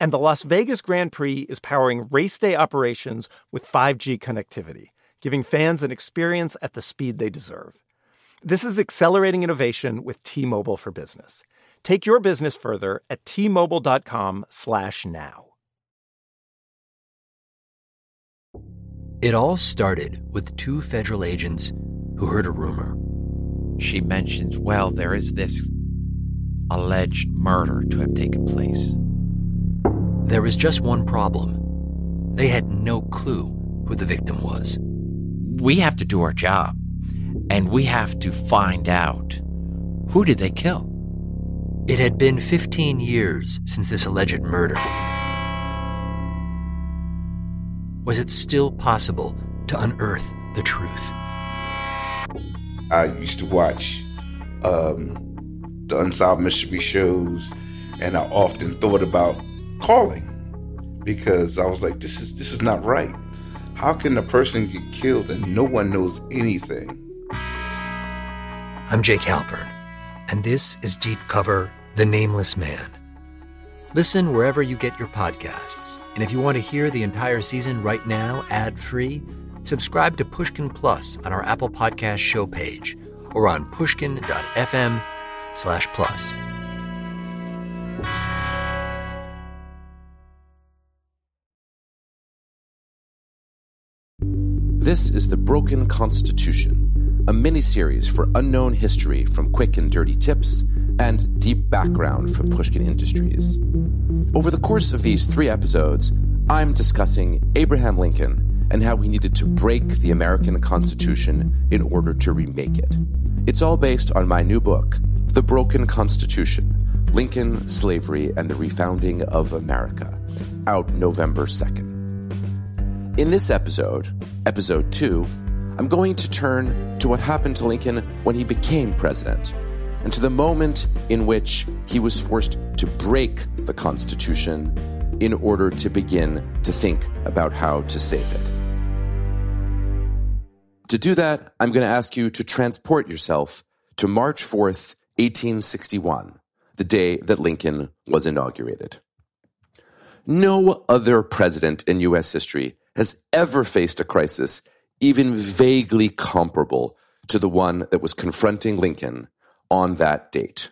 And the Las Vegas Grand Prix is powering race day operations with 5G connectivity, giving fans an experience at the speed they deserve. This is accelerating innovation with T-Mobile for Business. Take your business further at t-mobile.com/now. It all started with two federal agents who heard a rumor. She mentions, well, there is this alleged murder to have taken place. There was just one problem. They had no clue who the victim was. We have to do our job, and we have to find out who did they kill? It had been 15 years since this alleged murder. Was it still possible to unearth the truth? I used to watch um, the Unsolved Mystery shows, and I often thought about calling because I was like, "This is this is not right. How can a person get killed and no one knows anything?" I'm Jake Halpern, and this is Deep Cover: The Nameless Man. Listen wherever you get your podcasts, and if you want to hear the entire season right now, ad-free subscribe to Pushkin Plus on our Apple Podcast show page or on pushkin.fm This is The Broken Constitution, a mini-series for unknown history from quick and dirty tips and deep background from Pushkin Industries. Over the course of these three episodes, I'm discussing Abraham Lincoln and how he needed to break the American Constitution in order to remake it. It's all based on my new book, The Broken Constitution Lincoln, Slavery, and the Refounding of America, out November 2nd. In this episode, episode 2, I'm going to turn to what happened to Lincoln when he became president and to the moment in which he was forced to break the Constitution in order to begin to think about how to save it. To do that, I'm going to ask you to transport yourself to March 4th, 1861, the day that Lincoln was inaugurated. No other president in U.S. history has ever faced a crisis even vaguely comparable to the one that was confronting Lincoln on that date.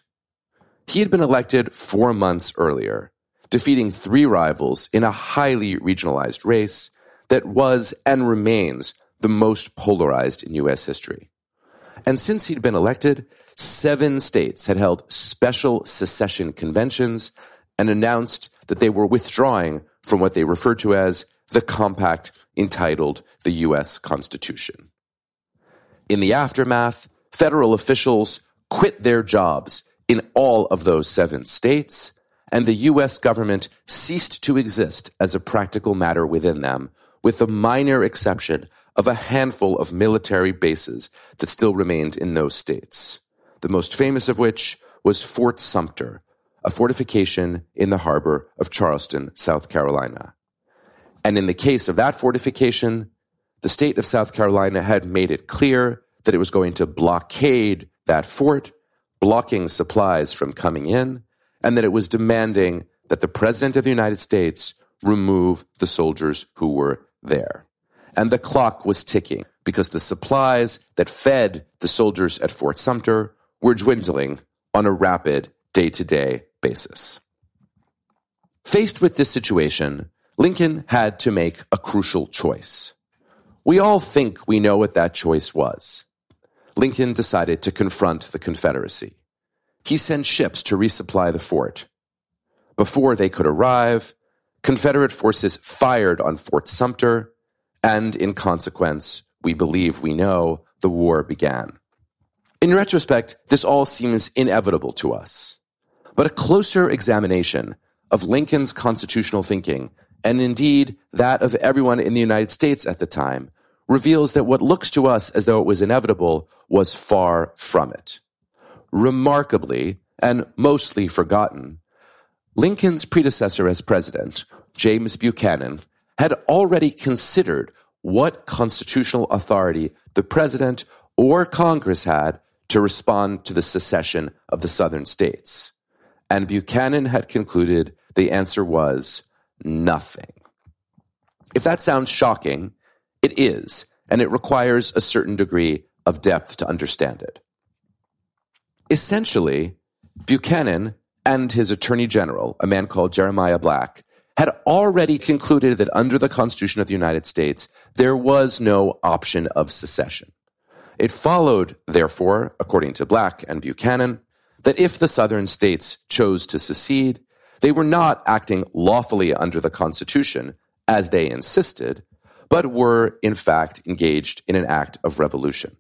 He had been elected four months earlier, defeating three rivals in a highly regionalized race that was and remains the most polarized in U.S. history. And since he'd been elected, seven states had held special secession conventions and announced that they were withdrawing from what they referred to as the compact entitled the U.S. Constitution. In the aftermath, federal officials quit their jobs in all of those seven states, and the U.S. government ceased to exist as a practical matter within them, with the minor exception of a handful of military bases that still remained in those states. The most famous of which was Fort Sumter, a fortification in the harbor of Charleston, South Carolina. And in the case of that fortification, the state of South Carolina had made it clear that it was going to blockade that fort, blocking supplies from coming in, and that it was demanding that the President of the United States remove the soldiers who were there. And the clock was ticking because the supplies that fed the soldiers at Fort Sumter were dwindling on a rapid day to day basis. Faced with this situation, Lincoln had to make a crucial choice. We all think we know what that choice was. Lincoln decided to confront the Confederacy. He sent ships to resupply the fort. Before they could arrive, Confederate forces fired on Fort Sumter, and in consequence, we believe we know, the war began. In retrospect, this all seems inevitable to us. But a closer examination of Lincoln's constitutional thinking, and indeed that of everyone in the United States at the time, reveals that what looks to us as though it was inevitable was far from it. Remarkably, and mostly forgotten, Lincoln's predecessor as president, James Buchanan, had already considered what constitutional authority the president or Congress had to respond to the secession of the southern states. And Buchanan had concluded the answer was nothing. If that sounds shocking, it is, and it requires a certain degree of depth to understand it. Essentially, Buchanan and his attorney general, a man called Jeremiah Black, had already concluded that under the Constitution of the United States, there was no option of secession. It followed, therefore, according to Black and Buchanan, that if the southern states chose to secede, they were not acting lawfully under the Constitution, as they insisted, but were, in fact, engaged in an act of revolution.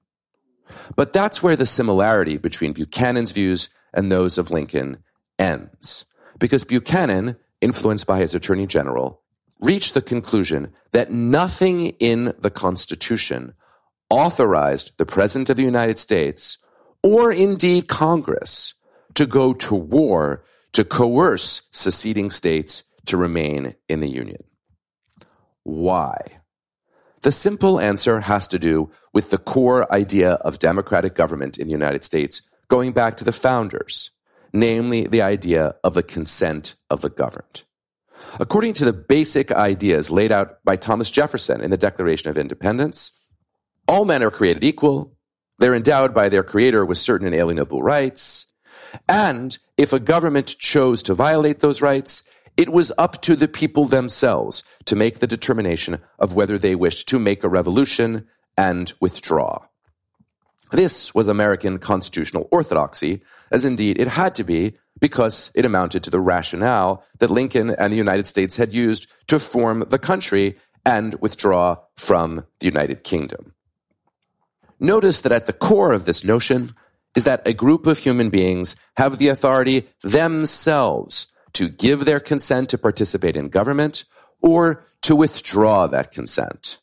But that's where the similarity between Buchanan's views and those of Lincoln ends. Because Buchanan, influenced by his attorney general, reached the conclusion that nothing in the Constitution authorized the President of the United States or indeed Congress to go to war to coerce seceding states to remain in the Union. Why? The simple answer has to do with the core idea of democratic government in the United States going back to the founders, namely the idea of the consent of the governed. According to the basic ideas laid out by Thomas Jefferson in the Declaration of Independence, all men are created equal, they're endowed by their creator with certain inalienable rights, and if a government chose to violate those rights, it was up to the people themselves to make the determination of whether they wished to make a revolution and withdraw. This was American constitutional orthodoxy, as indeed it had to be because it amounted to the rationale that Lincoln and the United States had used to form the country and withdraw from the United Kingdom. Notice that at the core of this notion is that a group of human beings have the authority themselves to give their consent to participate in government or to withdraw that consent.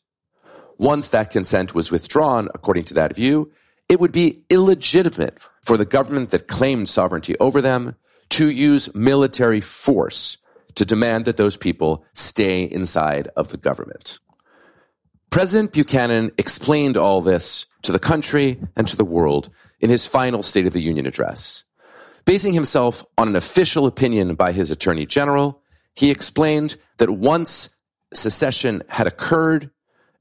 Once that consent was withdrawn, according to that view, it would be illegitimate for the government that claimed sovereignty over them to use military force to demand that those people stay inside of the government. President Buchanan explained all this to the country and to the world in his final State of the Union address. Basing himself on an official opinion by his attorney general, he explained that once secession had occurred,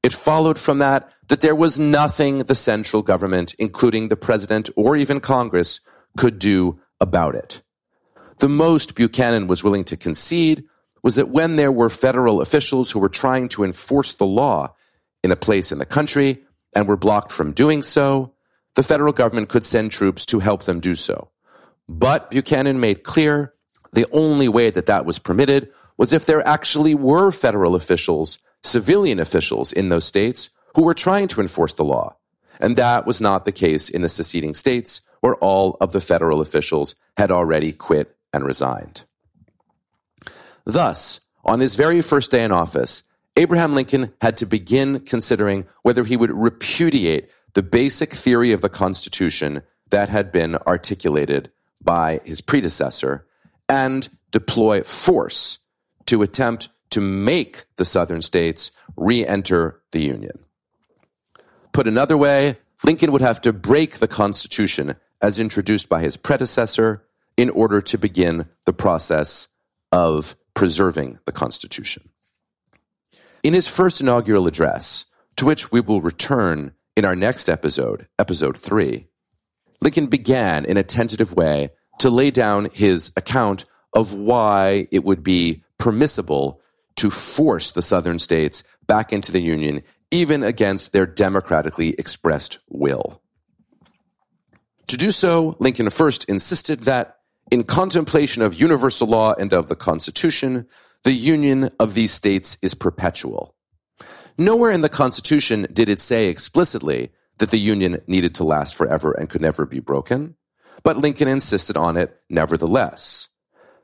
it followed from that that there was nothing the central government, including the president or even Congress, could do about it. The most Buchanan was willing to concede was that when there were federal officials who were trying to enforce the law in a place in the country and were blocked from doing so, the federal government could send troops to help them do so. But Buchanan made clear the only way that that was permitted was if there actually were federal officials, civilian officials in those states who were trying to enforce the law. And that was not the case in the seceding states where all of the federal officials had already quit and resigned. Thus, on his very first day in office, Abraham Lincoln had to begin considering whether he would repudiate the basic theory of the Constitution that had been articulated by his predecessor and deploy force to attempt to make the southern states re-enter the Union. Put another way, Lincoln would have to break the Constitution as introduced by his predecessor in order to begin the process of preserving the Constitution. In his first inaugural address, to which we will return in our next episode, episode three, Lincoln began in a tentative way to lay down his account of why it would be permissible to force the southern states back into the Union, even against their democratically expressed will. To do so, Lincoln first insisted that in contemplation of universal law and of the Constitution, the union of these states is perpetual. Nowhere in the Constitution did it say explicitly that the union needed to last forever and could never be broken, but Lincoln insisted on it nevertheless.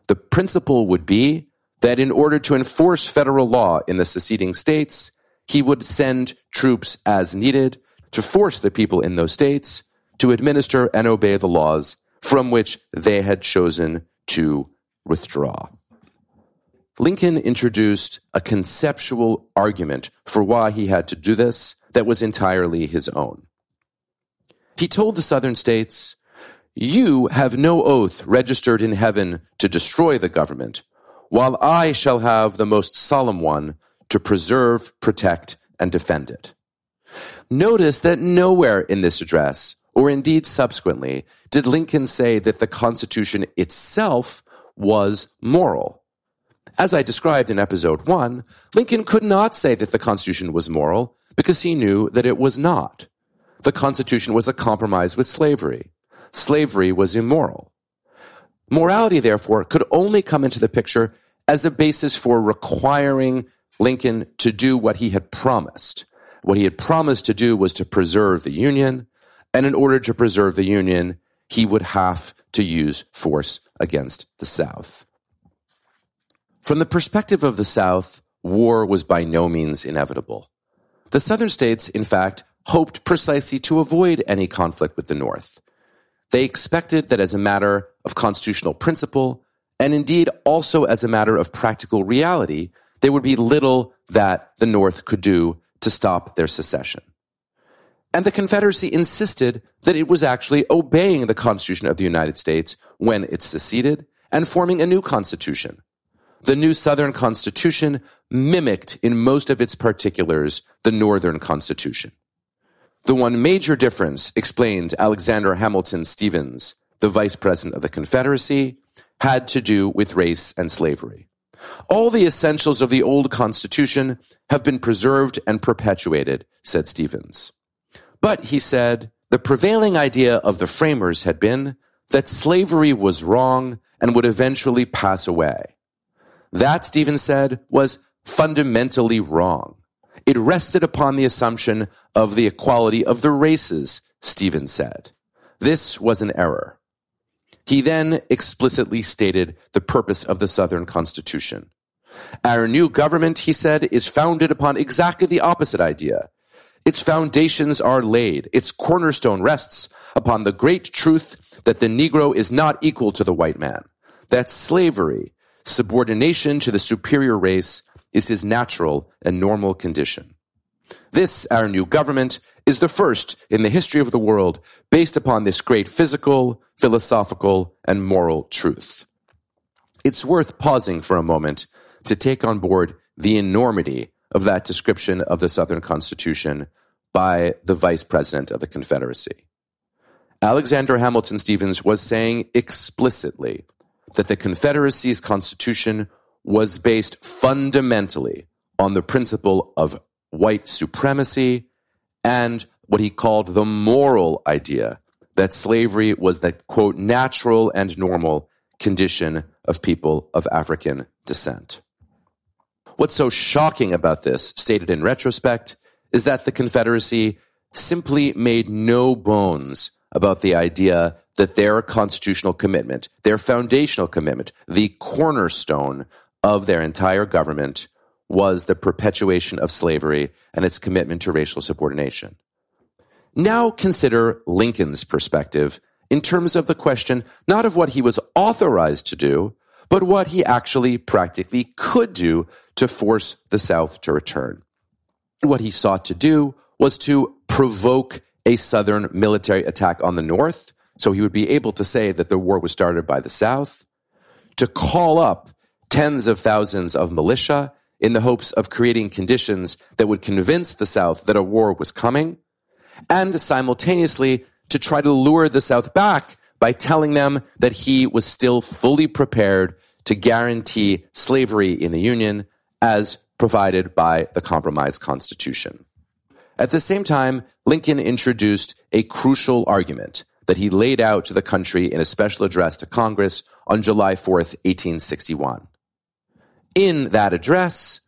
The principle would be that in order to enforce federal law in the seceding states, he would send troops as needed to force the people in those states to administer and obey the laws from which they had chosen to withdraw. Lincoln introduced a conceptual argument for why he had to do this that was entirely his own. He told the southern states, you have no oath registered in heaven to destroy the government, while I shall have the most solemn one to preserve, protect, and defend it. Notice that nowhere in this address, or indeed subsequently, did Lincoln say that the Constitution itself was moral. As I described in episode one, Lincoln could not say that the Constitution was moral because he knew that it was not. The Constitution was a compromise with slavery. Slavery was immoral. Morality, therefore, could only come into the picture as a basis for requiring Lincoln to do what he had promised. What he had promised to do was to preserve the Union, and in order to preserve the Union, he would have to use force against the South. From the perspective of the South, war was by no means inevitable. The Southern states, in fact, hoped precisely to avoid any conflict with the North. They expected that as a matter of constitutional principle, and indeed also as a matter of practical reality, there would be little that the North could do to stop their secession. And the Confederacy insisted that it was actually obeying the Constitution of the United States when it seceded and forming a new constitution, the new Southern Constitution mimicked in most of its particulars the Northern Constitution. The one major difference, explained Alexander Hamilton Stephens, the Vice President of the Confederacy, had to do with race and slavery. All the essentials of the old Constitution have been preserved and perpetuated, said Stephens. But, he said, the prevailing idea of the framers had been that slavery was wrong and would eventually pass away. That, Stephens said, was fundamentally wrong. It rested upon the assumption of the equality of the races, Stephens said. This was an error. He then explicitly stated the purpose of the Southern Constitution. Our new government, he said, is founded upon exactly the opposite idea. Its foundations are laid. Its cornerstone rests upon the great truth that the Negro is not equal to the white man, that slavery subordination to the superior race is his natural and normal condition. This, our new government, is the first in the history of the world based upon this great physical, philosophical, and moral truth. It's worth pausing for a moment to take on board the enormity of that description of the Southern Constitution by the Vice President of the Confederacy. Alexander Hamilton Stephens was saying explicitly that the Confederacy's constitution was based fundamentally on the principle of white supremacy and what he called the moral idea that slavery was the quote natural and normal condition of people of African descent. What's so shocking about this, stated in retrospect, is that the Confederacy simply made no bones about the idea that their constitutional commitment, their foundational commitment, the cornerstone of their entire government was the perpetuation of slavery and its commitment to racial subordination. Now consider Lincoln's perspective in terms of the question not of what he was authorized to do, but what he actually practically could do to force the South to return. What he sought to do was to provoke a Southern military attack on the North so he would be able to say that the war was started by the South, to call up tens of thousands of militia in the hopes of creating conditions that would convince the South that a war was coming, and simultaneously to try to lure the South back by telling them that he was still fully prepared to guarantee slavery in the Union as provided by the compromise constitution. At the same time, Lincoln introduced a crucial argument that he laid out to the country in a special address to Congress on July 4th, 1861. In that address,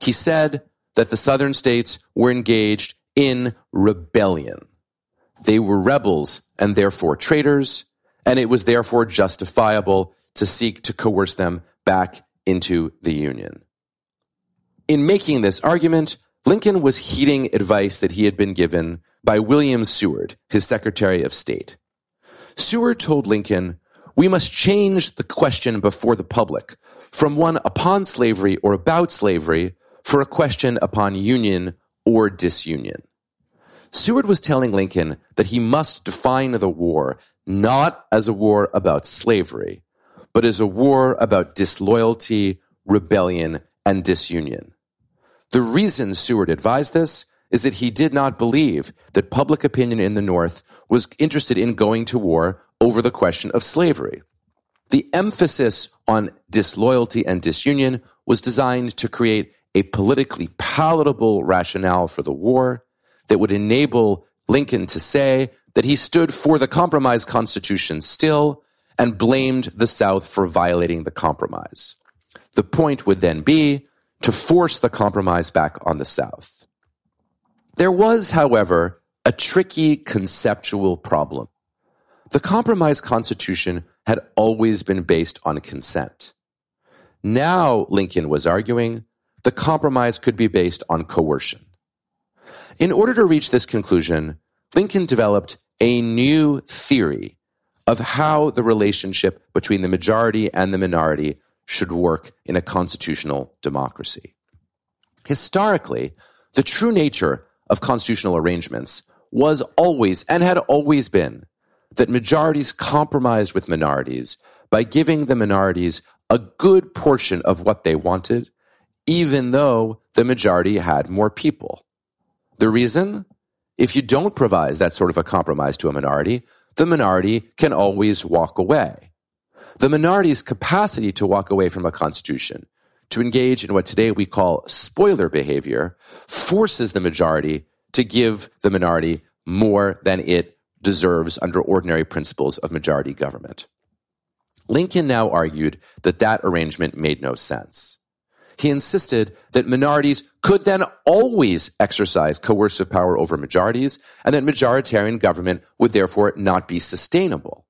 he said that the southern states were engaged in rebellion. They were rebels and therefore traitors, and it was therefore justifiable to seek to coerce them back into the Union. In making this argument, Lincoln was heeding advice that he had been given by William Seward, his Secretary of State. Seward told Lincoln, we must change the question before the public from one upon slavery or about slavery for a question upon union or disunion. Seward was telling Lincoln that he must define the war not as a war about slavery, but as a war about disloyalty, rebellion, and disunion. The reason Seward advised this is that he did not believe that public opinion in the North was interested in going to war over the question of slavery. The emphasis on disloyalty and disunion was designed to create a politically palatable rationale for the war that would enable Lincoln to say that he stood for the compromise constitution still and blamed the South for violating the compromise. The point would then be to force the compromise back on the South. There was, however, a tricky conceptual problem. The compromise constitution had always been based on consent. Now, Lincoln was arguing, the compromise could be based on coercion. In order to reach this conclusion, Lincoln developed a new theory of how the relationship between the majority and the minority should work in a constitutional democracy. Historically, the true nature of constitutional arrangements was always and had always been that majorities compromised with minorities by giving the minorities a good portion of what they wanted, even though the majority had more people. The reason? If you don't provide that sort of a compromise to a minority, the minority can always walk away. The minority's capacity to walk away from a constitution, to engage in what today we call spoiler behavior, forces the majority to give the minority more than it deserves under ordinary principles of majority government. Lincoln now argued that that arrangement made no sense. He insisted that minorities could then always exercise coercive power over majorities and that majoritarian government would therefore not be sustainable.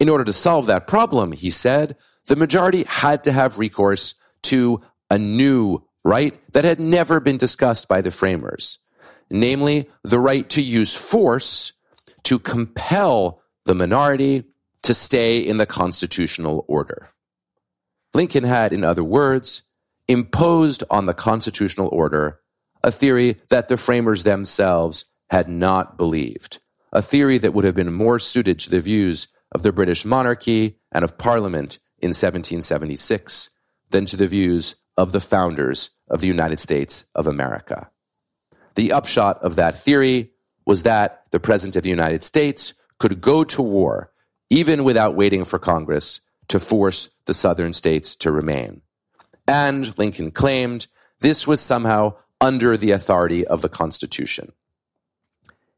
In order to solve that problem, he said, the majority had to have recourse to a new right that had never been discussed by the framers, namely the right to use force to compel the minority to stay in the constitutional order. Lincoln had, in other words, imposed on the constitutional order a theory that the framers themselves had not believed, a theory that would have been more suited to the views of the British monarchy and of Parliament in 1776 than to the views of the founders of the United States of America. The upshot of that theory was that the President of the United States could go to war even without waiting for Congress to force the Southern states to remain. And Lincoln claimed this was somehow under the authority of the Constitution.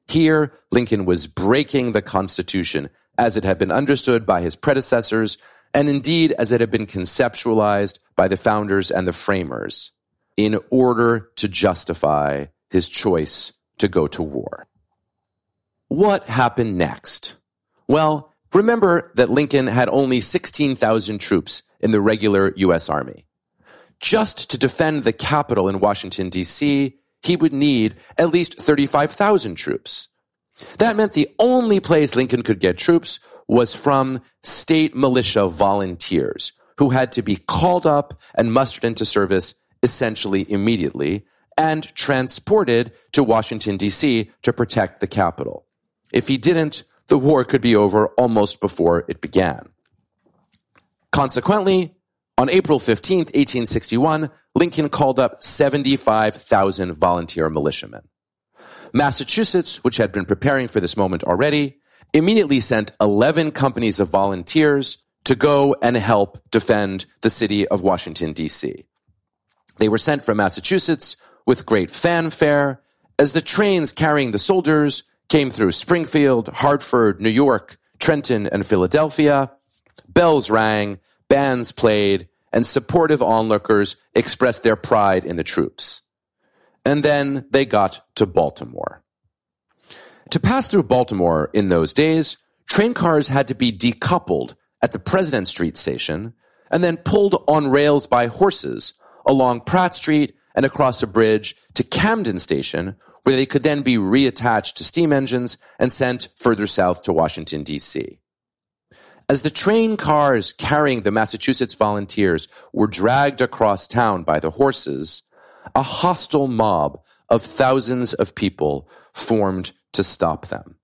Here, Lincoln was breaking the Constitution as it had been understood by his predecessors, and indeed as it had been conceptualized by the founders and the framers, in order to justify his choice to go to war. What happened next? Well, remember that Lincoln had only 16,000 troops in the regular U.S. Army. Just to defend the capital in Washington, D.C., he would need at least 35,000 troops. That meant the only place Lincoln could get troops was from state militia volunteers who had to be called up and mustered into service essentially immediately and transported to Washington, D.C. to protect the capital. If he didn't, the war could be over almost before it began. Consequently, on April 15th, 1861, Lincoln called up 75,000 volunteer militiamen. Massachusetts, which had been preparing for this moment already, immediately sent 11 companies of volunteers to go and help defend the city of Washington, D.C. They were sent from Massachusetts with great fanfare as the trains carrying the soldiers came through Springfield, Hartford, New York, Trenton, and Philadelphia. Bells rang, bands played, and supportive onlookers expressed their pride in the troops. And then they got to Baltimore. To pass through Baltimore in those days, train cars had to be decoupled at the President Street station and then pulled on rails by horses along Pratt Street and across a bridge to Camden Station, where they could then be reattached to steam engines and sent further south to Washington, D.C. As the train cars carrying the Massachusetts volunteers were dragged across town by the horses, a hostile mob of thousands of people formed to stop them.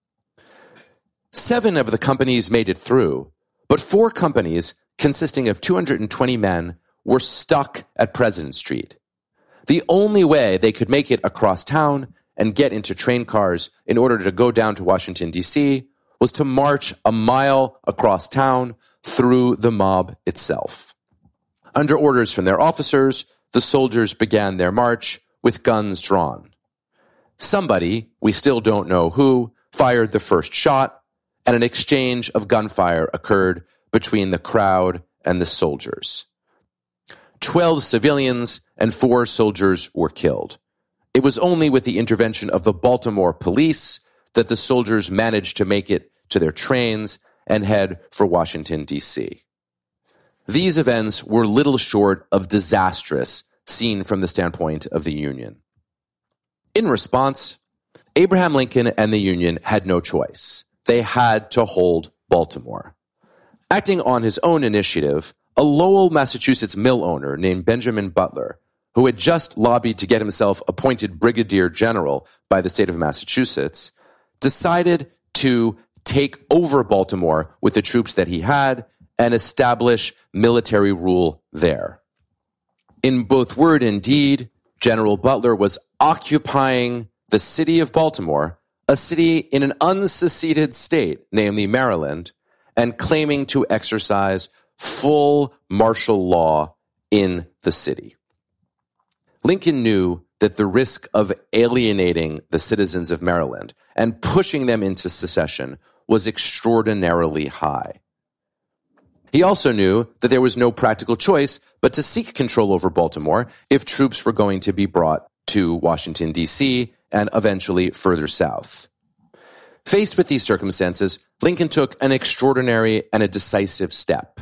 Seven of the companies made it through, but four companies consisting of 220 men were stuck at President Street. The only way they could make it across town and get into train cars in order to go down to Washington, D.C. was to march a mile across town through the mob itself. Under orders from their officers, the soldiers began their march with guns drawn. Somebody, we still don't know who, fired the first shot, and an exchange of gunfire occurred between the crowd and the soldiers. Twelve civilians and four soldiers were killed. It was only with the intervention of the Baltimore police that the soldiers managed to make it to their trains and head for Washington, D.C. These events were little short of disastrous seen from the standpoint of the Union. In response, Abraham Lincoln and the Union had no choice. They had to hold Baltimore. Acting on his own initiative, a Lowell, Massachusetts mill owner named Benjamin Butler, who had just lobbied to get himself appointed brigadier general by the state of Massachusetts, decided to take over Baltimore with the troops that he had and establish military rule there. In both word and deed, General Butler was occupying the city of Baltimore, a city in an unseceded state, namely Maryland, and claiming to exercise full martial law in the city. Lincoln knew that the risk of alienating the citizens of Maryland and pushing them into secession was extraordinarily high. He also knew that there was no practical choice but to seek control over Baltimore if troops were going to be brought to Washington, D.C., and eventually further south. Faced with these circumstances, Lincoln took an extraordinary and a decisive step.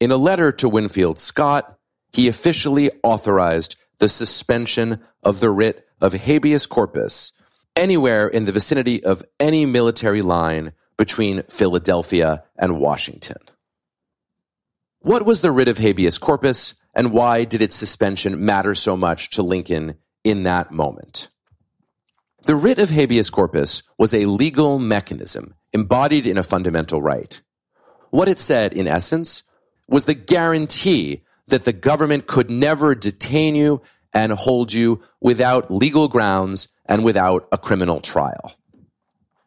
In a letter to Winfield Scott, he officially authorized the suspension of the writ of habeas corpus anywhere in the vicinity of any military line between Philadelphia and Washington. What was the writ of habeas corpus and why did its suspension matter so much to Lincoln in that moment? The writ of habeas corpus was a legal mechanism embodied in a fundamental right. What it said, in essence, was the guarantee that the government could never detain you and hold you without legal grounds and without a criminal trial.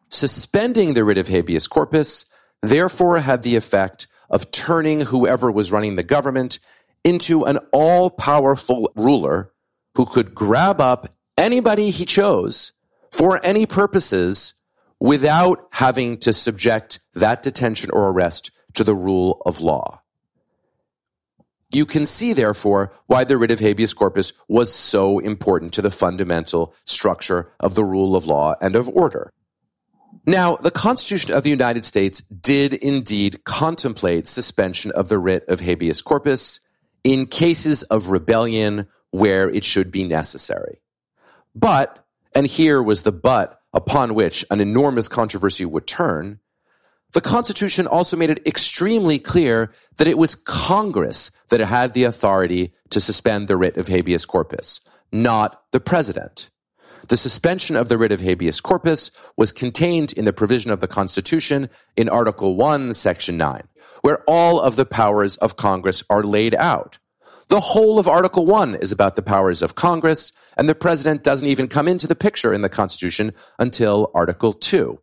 Suspending the writ of habeas corpus therefore had the effect of turning whoever was running the government into an all powerful ruler who could grab up anybody he chose for any purposes without having to subject that detention or arrest to the rule of law. You can see, therefore, why the writ of habeas corpus was so important to the fundamental structure of the rule of law and of order. Now, the Constitution of the United States did indeed contemplate suspension of the writ of habeas corpus in cases of rebellion where it should be necessary. But, and here was the but upon which an enormous controversy would turn, the Constitution also made it extremely clear that it was Congress that had the authority to suspend the writ of habeas corpus, not the president. The suspension of the writ of habeas corpus was contained in the provision of the Constitution in Article 1, Section 9, where all of the powers of Congress are laid out. The whole of Article 1 is about the powers of Congress, and the president doesn't even come into the picture in the Constitution until Article 2.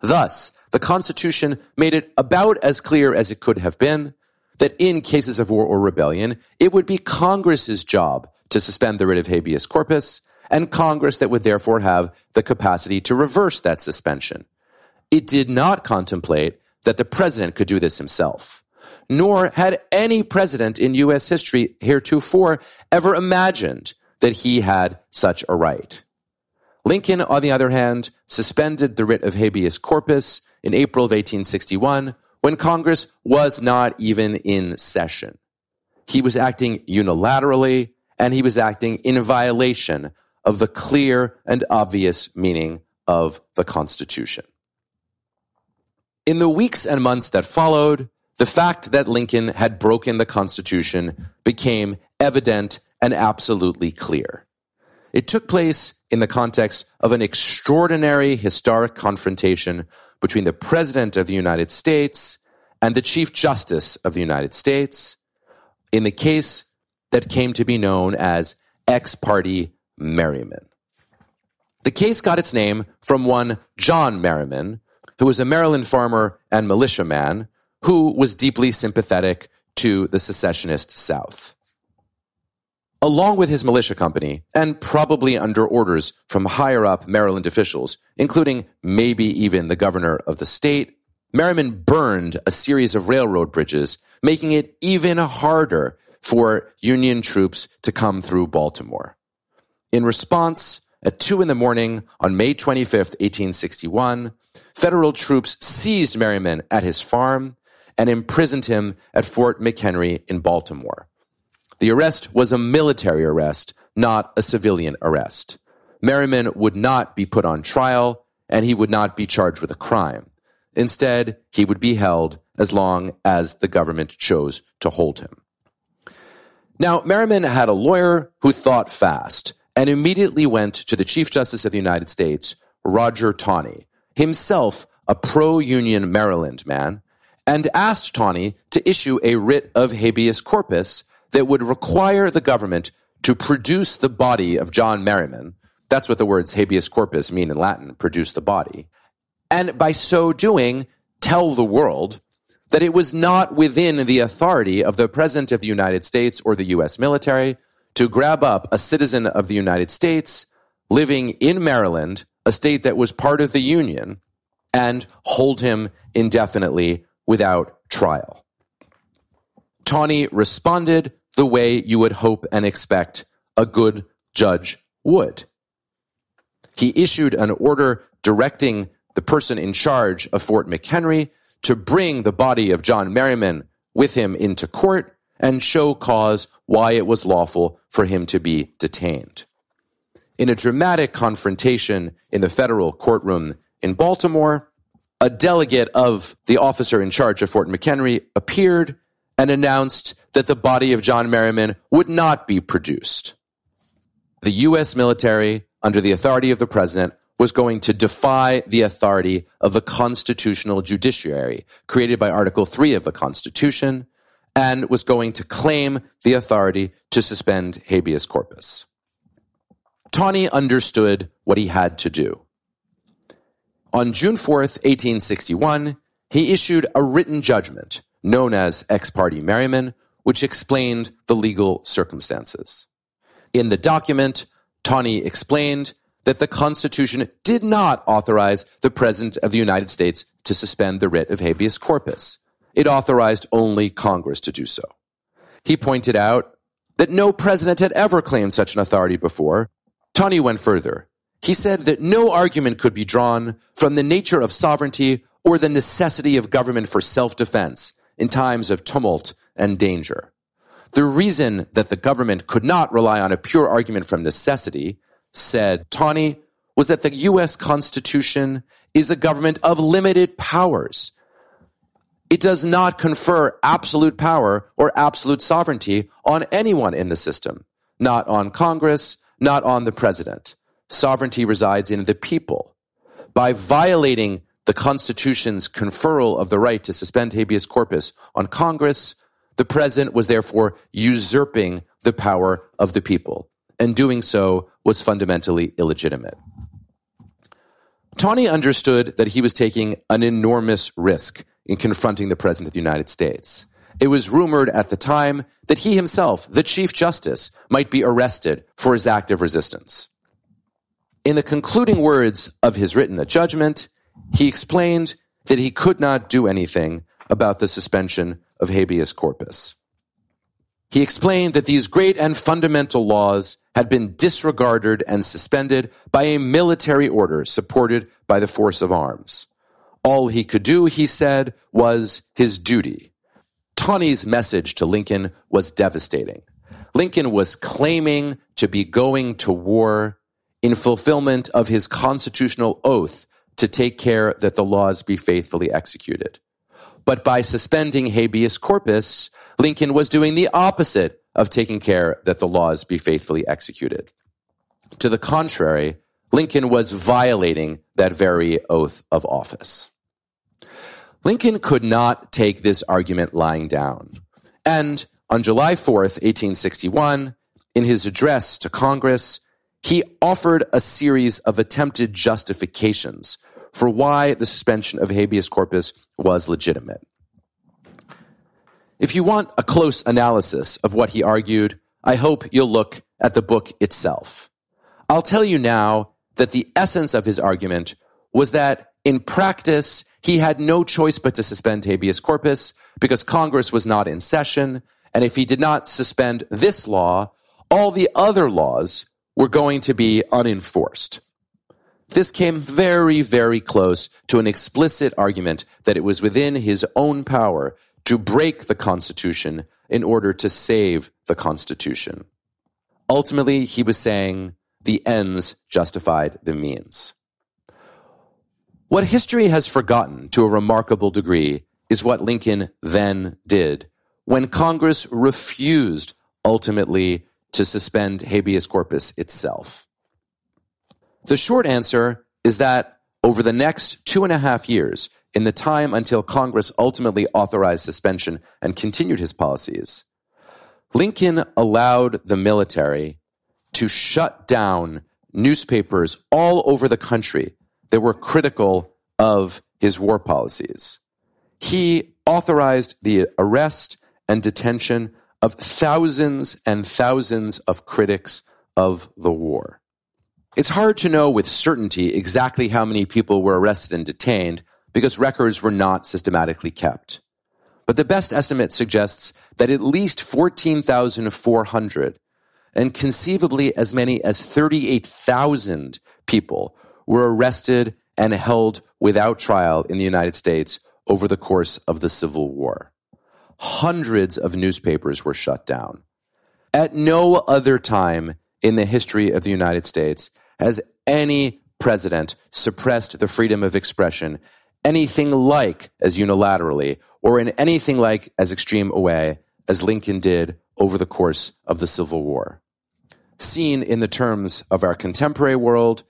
Thus, the Constitution made it about as clear as it could have been that in cases of war or rebellion, it would be Congress's job to suspend the writ of habeas corpus, and Congress that would therefore have the capacity to reverse that suspension. It did not contemplate that the president could do this himself, nor had any president in U.S. history heretofore ever imagined that he had such a right. Lincoln, on the other hand, suspended the writ of habeas corpus in April of 1861 when Congress was not even in session. He was acting unilaterally and he was acting in violation of the clear and obvious meaning of the Constitution. In the weeks and months that followed, the fact that Lincoln had broken the Constitution became evident and absolutely clear. It took place in the context of an extraordinary historic confrontation between the President of the United States and the Chief Justice of the United States in the case that came to be known as Ex parte Merryman. The case got its name from one John Merryman, who was a Maryland farmer and militiaman who was deeply sympathetic to the secessionist South. Along with his militia company, and probably under orders from higher up Maryland officials, including maybe even the governor of the state, Merryman burned a series of railroad bridges, making it even harder for Union troops to come through Baltimore. In response, at two in the morning on May 25th, 1861, federal troops seized Merryman at his farm and imprisoned him at Fort McHenry in Baltimore. The arrest was a military arrest, not a civilian arrest. Merryman would not be put on trial and he would not be charged with a crime. Instead, he would be held as long as the government chose to hold him. Now, Merryman had a lawyer who thought fast and immediately went to the Chief Justice of the United States, Roger Taney, himself a pro-Union Maryland man, and asked Taney to issue a writ of habeas corpus that would require the government to produce the body of John Merryman. That's what the words habeas corpus mean in Latin, produce the body. And by so doing, tell the world that it was not within the authority of the President of the United States or the U.S. military to grab up a citizen of the United States living in Maryland, a state that was part of the Union, and hold him indefinitely without trial. Taney responded the way you would hope and expect a good judge would. He issued an order directing the person in charge of Fort McHenry to bring the body of John Merryman with him into court and show cause why it was lawful for him to be detained. In a dramatic confrontation in the federal courtroom in Baltimore, a delegate of the officer in charge of Fort McHenry appeared and announced that the body of John Merryman would not be produced. The U.S. military, under the authority of the president, was going to defy the authority of the constitutional judiciary created by Article 3 of the Constitution and was going to claim the authority to suspend habeas corpus. Taney understood what he had to do. On June 4th, 1861, he issued a written judgment known as Ex parte Merryman, which explained the legal circumstances. In the document, Taney explained that the Constitution did not authorize the President of the United States to suspend the writ of habeas corpus. It authorized only Congress to do so. He pointed out that no president had ever claimed such an authority before. Taney went further. He said that no argument could be drawn from the nature of sovereignty or the necessity of government for self-defense in times of tumult and danger. The reason that the government could not rely on a pure argument from necessity, said Taney, was that the U.S. Constitution is a government of limited powers. It does not confer absolute power or absolute sovereignty on anyone in the system, not on Congress, not on the president. Sovereignty resides in the people. By violating the Constitution's conferral of the right to suspend habeas corpus on Congress, the president was therefore usurping the power of the people, and doing so was fundamentally illegitimate. Taney understood that he was taking an enormous risk in confronting the president of the United States, It was rumored at the time that he himself, the Chief Justice, might be arrested for his act of resistance. In the concluding words of his written judgment, he explained that he could not do anything about the suspension of habeas corpus. He explained that these great and fundamental laws had been disregarded and suspended by a military order supported by the force of arms. All he could do, he said, was his duty. Taney's message to Lincoln was devastating. Lincoln was claiming to be going to war in fulfillment of his constitutional oath to take care that the laws be faithfully executed. But by suspending habeas corpus, Lincoln was doing the opposite of taking care that the laws be faithfully executed. To the contrary, Lincoln was violating that very oath of office. Lincoln could not take this argument lying down. And on July 4th, 1861, in his address to Congress, he offered a series of attempted justifications for why the suspension of habeas corpus was legitimate. If you want a close analysis of what he argued, I hope you'll look at the book itself. I'll tell you now that the essence of his argument was that in practice, he had no choice but to suspend habeas corpus because Congress was not in session. And if he did not suspend this law, all the other laws were going to be unenforced. This came very, very close to an explicit argument that it was within his own power to break the Constitution in order to save the Constitution. Ultimately, he was saying the ends justified the means. What history has forgotten to a remarkable degree is what Lincoln then did when Congress refused ultimately to suspend habeas corpus itself. The short answer is that over the next two and a half years, in the time until Congress ultimately authorized suspension and continued his policies, Lincoln allowed the military to shut down newspapers all over the country that were critical of his war policies. He authorized the arrest and detention of thousands and thousands of critics of the war. It's hard to know with certainty exactly how many people were arrested and detained because records were not systematically kept. But the best estimate suggests that at least 14,400 and conceivably as many as 38,000 people were arrested and held without trial in the United States over the course of the Civil War. Hundreds of newspapers were shut down. At no other time in the history of the United States has any president suppressed the freedom of expression anything like as unilaterally or in anything like as extreme a way as Lincoln did over the course of the Civil War. Seen in the terms of our contemporary world,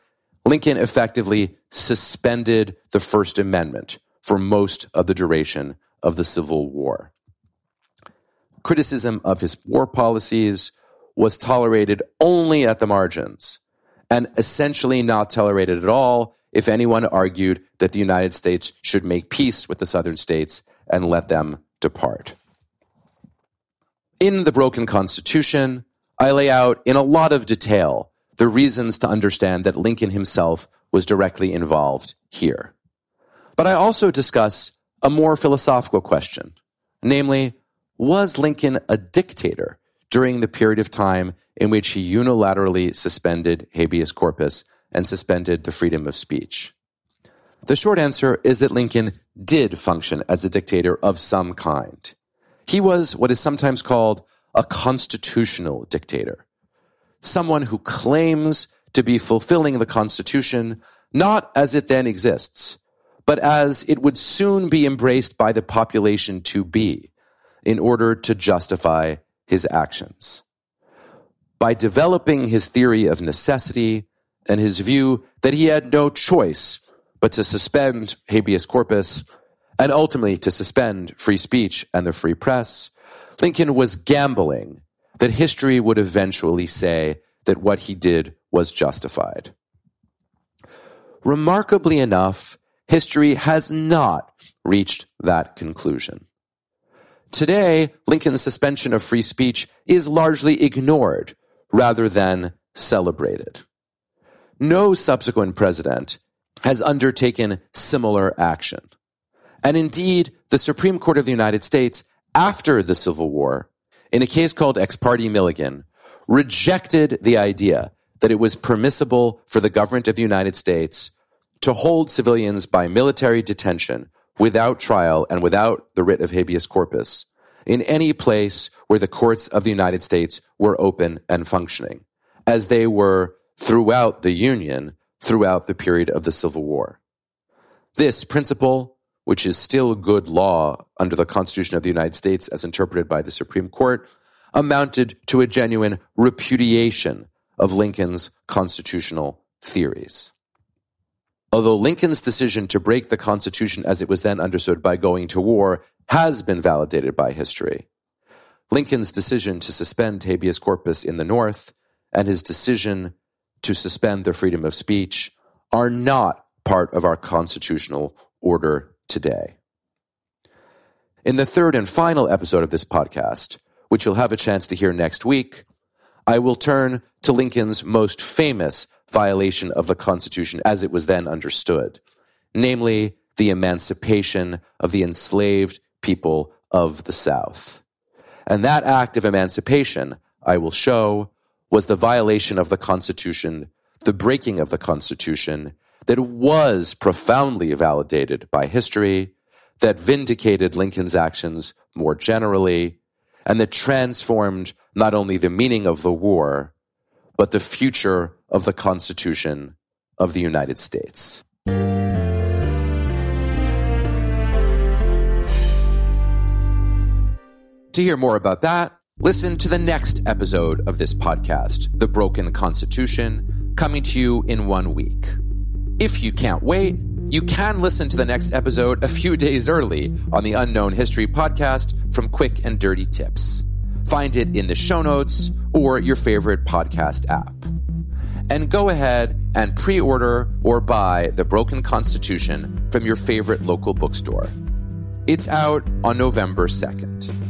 Lincoln effectively suspended the First Amendment for most of the duration of the Civil War. Criticism of his war policies was tolerated only at the margins and essentially not tolerated at all if anyone argued that the United States should make peace with the southern states and let them depart. In the broken Constitution, I lay out in a lot of detail the reasons to understand that Lincoln himself was directly involved here. But I also discuss a more philosophical question, namely, was Lincoln a dictator during the period of time in which he unilaterally suspended habeas corpus and suspended the freedom of speech? The short answer is that Lincoln did function as a dictator of some kind. He was what is sometimes called a constitutional dictator, someone who claims to be fulfilling the Constitution not as it then exists, but as it would soon be embraced by the population to be in order to justify his actions. By developing his theory of necessity and his view that he had no choice but to suspend habeas corpus and ultimately to suspend free speech and the free press, Lincoln was gambling that history would eventually say that what he did was justified. Remarkably enough, history has not reached that conclusion. Today, Lincoln's suspension of free speech is largely ignored rather than celebrated. No subsequent president has undertaken similar action. And indeed, the Supreme Court of the United States, after the Civil War, in a case called Ex parte Milligan, rejected the idea that it was permissible for the government of the United States to hold civilians by military detention without trial and without the writ of habeas corpus in any place where the courts of the United States were open and functioning, as they were throughout the Union throughout the period of the Civil War. This principle, which is still good law under the Constitution of the United States as interpreted by the Supreme Court, amounted to a genuine repudiation of Lincoln's constitutional theories. Although Lincoln's decision to break the Constitution as it was then understood by going to war has been validated by history, Lincoln's decision to suspend habeas corpus in the North and his decision to suspend the freedom of speech are not part of our constitutional order today. In the third and final episode of this podcast, which you'll have a chance to hear next week, I will turn to Lincoln's most famous violation of the Constitution as it was then understood, namely the emancipation of the enslaved people of the South. And that act of emancipation, I will show, was the violation of the Constitution, the breaking of the Constitution that was profoundly validated by history, that vindicated Lincoln's actions more generally, and that transformed not only the meaning of the war, but the future of the Constitution of the United States. To hear more about that, listen to the next episode of this podcast, The Broken Constitution, coming to you in one week. If you can't wait, you can listen to the next episode a few days early on the Unknown History podcast from Quick and Dirty Tips. Find it in the show notes or your favorite podcast app. And go ahead and pre order or buy The Broken Constitution from your favorite local bookstore. It's out on November 2nd.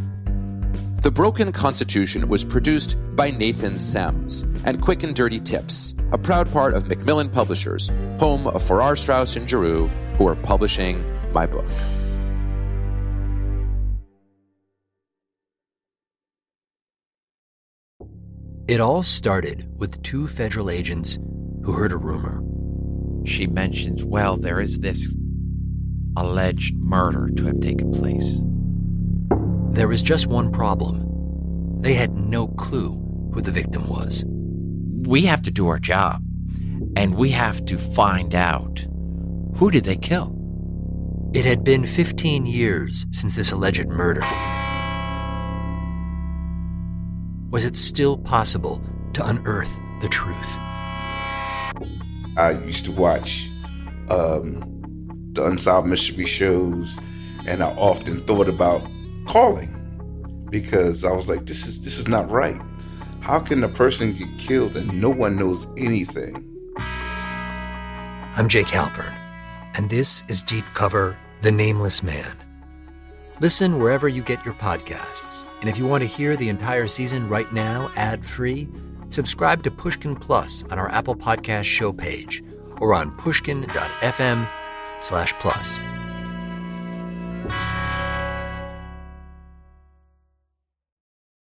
The Broken Constitution was produced by Nathan Sems and Quick and Dirty Tips, a proud part of Macmillan Publishers, home of Farrar, Straus and Giroux, who are publishing my book. It all started with two federal agents who heard a rumor. She mentions, well, there is this alleged murder to have taken place. There was just one problem. They had no clue who the victim was. We have to do our job, and we have to find out who did they kill? It had been 15 years since this alleged murder. Was it still possible to unearth the truth? I used to watch um, the Unsolved Mystery shows, and I often thought about calling because I was like, "This is this is not right. How can a person get killed and no one knows anything?" I'm Jake Halpern, and this is Deep Cover The Nameless Man. Listen wherever you get your podcasts. And if you want to hear the entire season right now, ad free, subscribe to Pushkin Plus on our Apple Podcast show page or on pushkin.fm slash plus.